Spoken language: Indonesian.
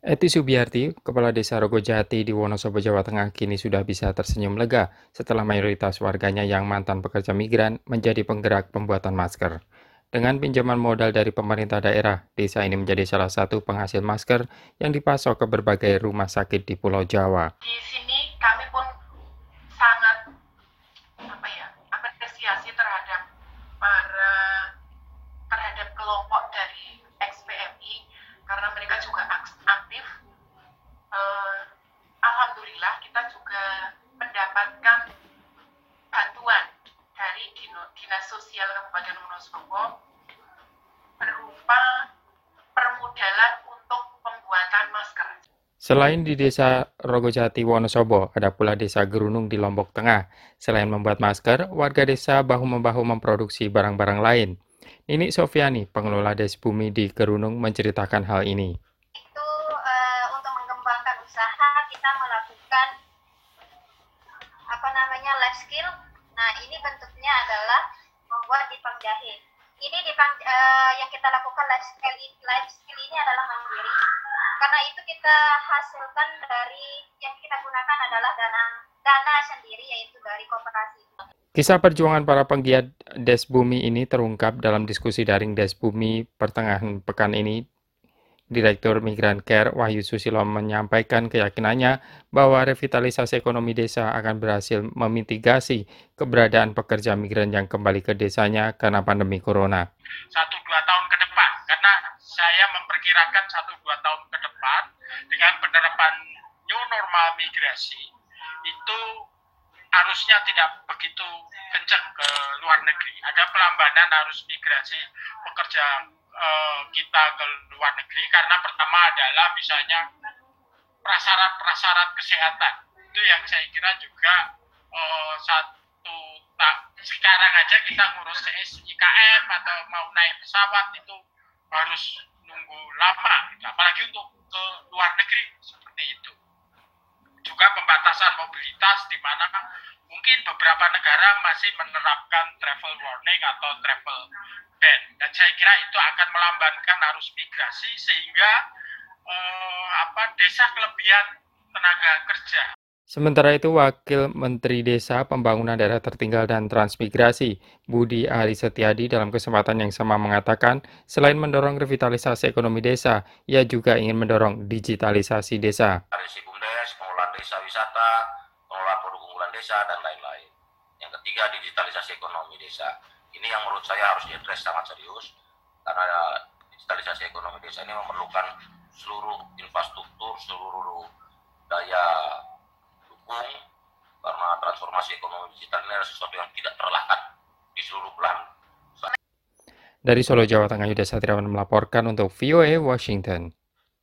Eti Subiarti, Kepala Desa Rogojati di Wonosobo, Jawa Tengah, kini sudah bisa tersenyum lega setelah mayoritas warganya yang mantan pekerja migran menjadi penggerak pembuatan masker. Dengan pinjaman modal dari pemerintah daerah, desa ini menjadi salah satu penghasil masker yang dipasok ke berbagai rumah sakit di Pulau Jawa. Di sini kami pun sangat apa ya apresiasi terhadap para terhadap kelompok dari XPMI karena mereka juga aktif. Uh, Alhamdulillah kita juga mendapatkan bantuan dari Dinas Sosial Wonosobo berupa permodalan untuk pembuatan masker. Selain di desa Rogojati Wonosobo, ada pula desa Gerunung di Lombok Tengah. Selain membuat masker, warga desa bahu-membahu memproduksi barang-barang lain. Nini Sofiani, pengelola Des Bumi di Gerunung, menceritakan hal ini. Itu uh, untuk mengembangkan usaha kita melakukan apa namanya life skill. Nah ini bentuknya adalah membuat dipang jahe. Ini dipang uh, yang kita lakukan life skill, life skill ini adalah mandiri. Karena itu kita hasilkan dari yang kita gunakan adalah dana dana sendiri yaitu dari koperasi. Kisah perjuangan para penggiat Des Bumi ini terungkap dalam diskusi daring Des Bumi pertengahan pekan ini. Direktur Migran Care Wahyu Susilo menyampaikan keyakinannya bahwa revitalisasi ekonomi desa akan berhasil memitigasi keberadaan pekerja migran yang kembali ke desanya karena pandemi corona. Satu dua tahun ke depan, karena saya memperkirakan satu dua tahun ke depan dengan penerapan new normal migrasi itu arusnya tidak begitu kencang ke luar negeri. Ada pelambanan arus migrasi pekerja uh, kita ke luar negeri karena pertama adalah misalnya prasyarat-prasyarat kesehatan. Itu yang saya kira juga uh, satu tak sekarang aja kita ngurus IKM atau mau naik pesawat itu harus nunggu lama, apalagi untuk ke luar negeri seperti itu juga pembatasan mobilitas di mana mungkin beberapa negara masih menerapkan travel warning atau travel ban dan saya kira itu akan melambankan arus migrasi sehingga eh, apa desa kelebihan tenaga kerja Sementara itu, Wakil Menteri Desa Pembangunan Daerah Tertinggal dan Transmigrasi, Budi Ari Setiadi dalam kesempatan yang sama mengatakan, selain mendorong revitalisasi ekonomi desa, ia juga ingin mendorong digitalisasi desa. Dari Bumdes, pengelolaan desa wisata, desa, dan lain-lain. Yang ketiga, digitalisasi ekonomi desa. Ini yang menurut saya harus diadres sangat serius, karena digitalisasi ekonomi desa ini memerlukan seluruh infrastruktur, seluruh daya mendukung karena transformasi ekonomi digital ini adalah sesuatu yang tidak terlahkan di seluruh belahan. Dari Solo, Jawa Tengah, Yuda Satriawan melaporkan untuk VOA Washington.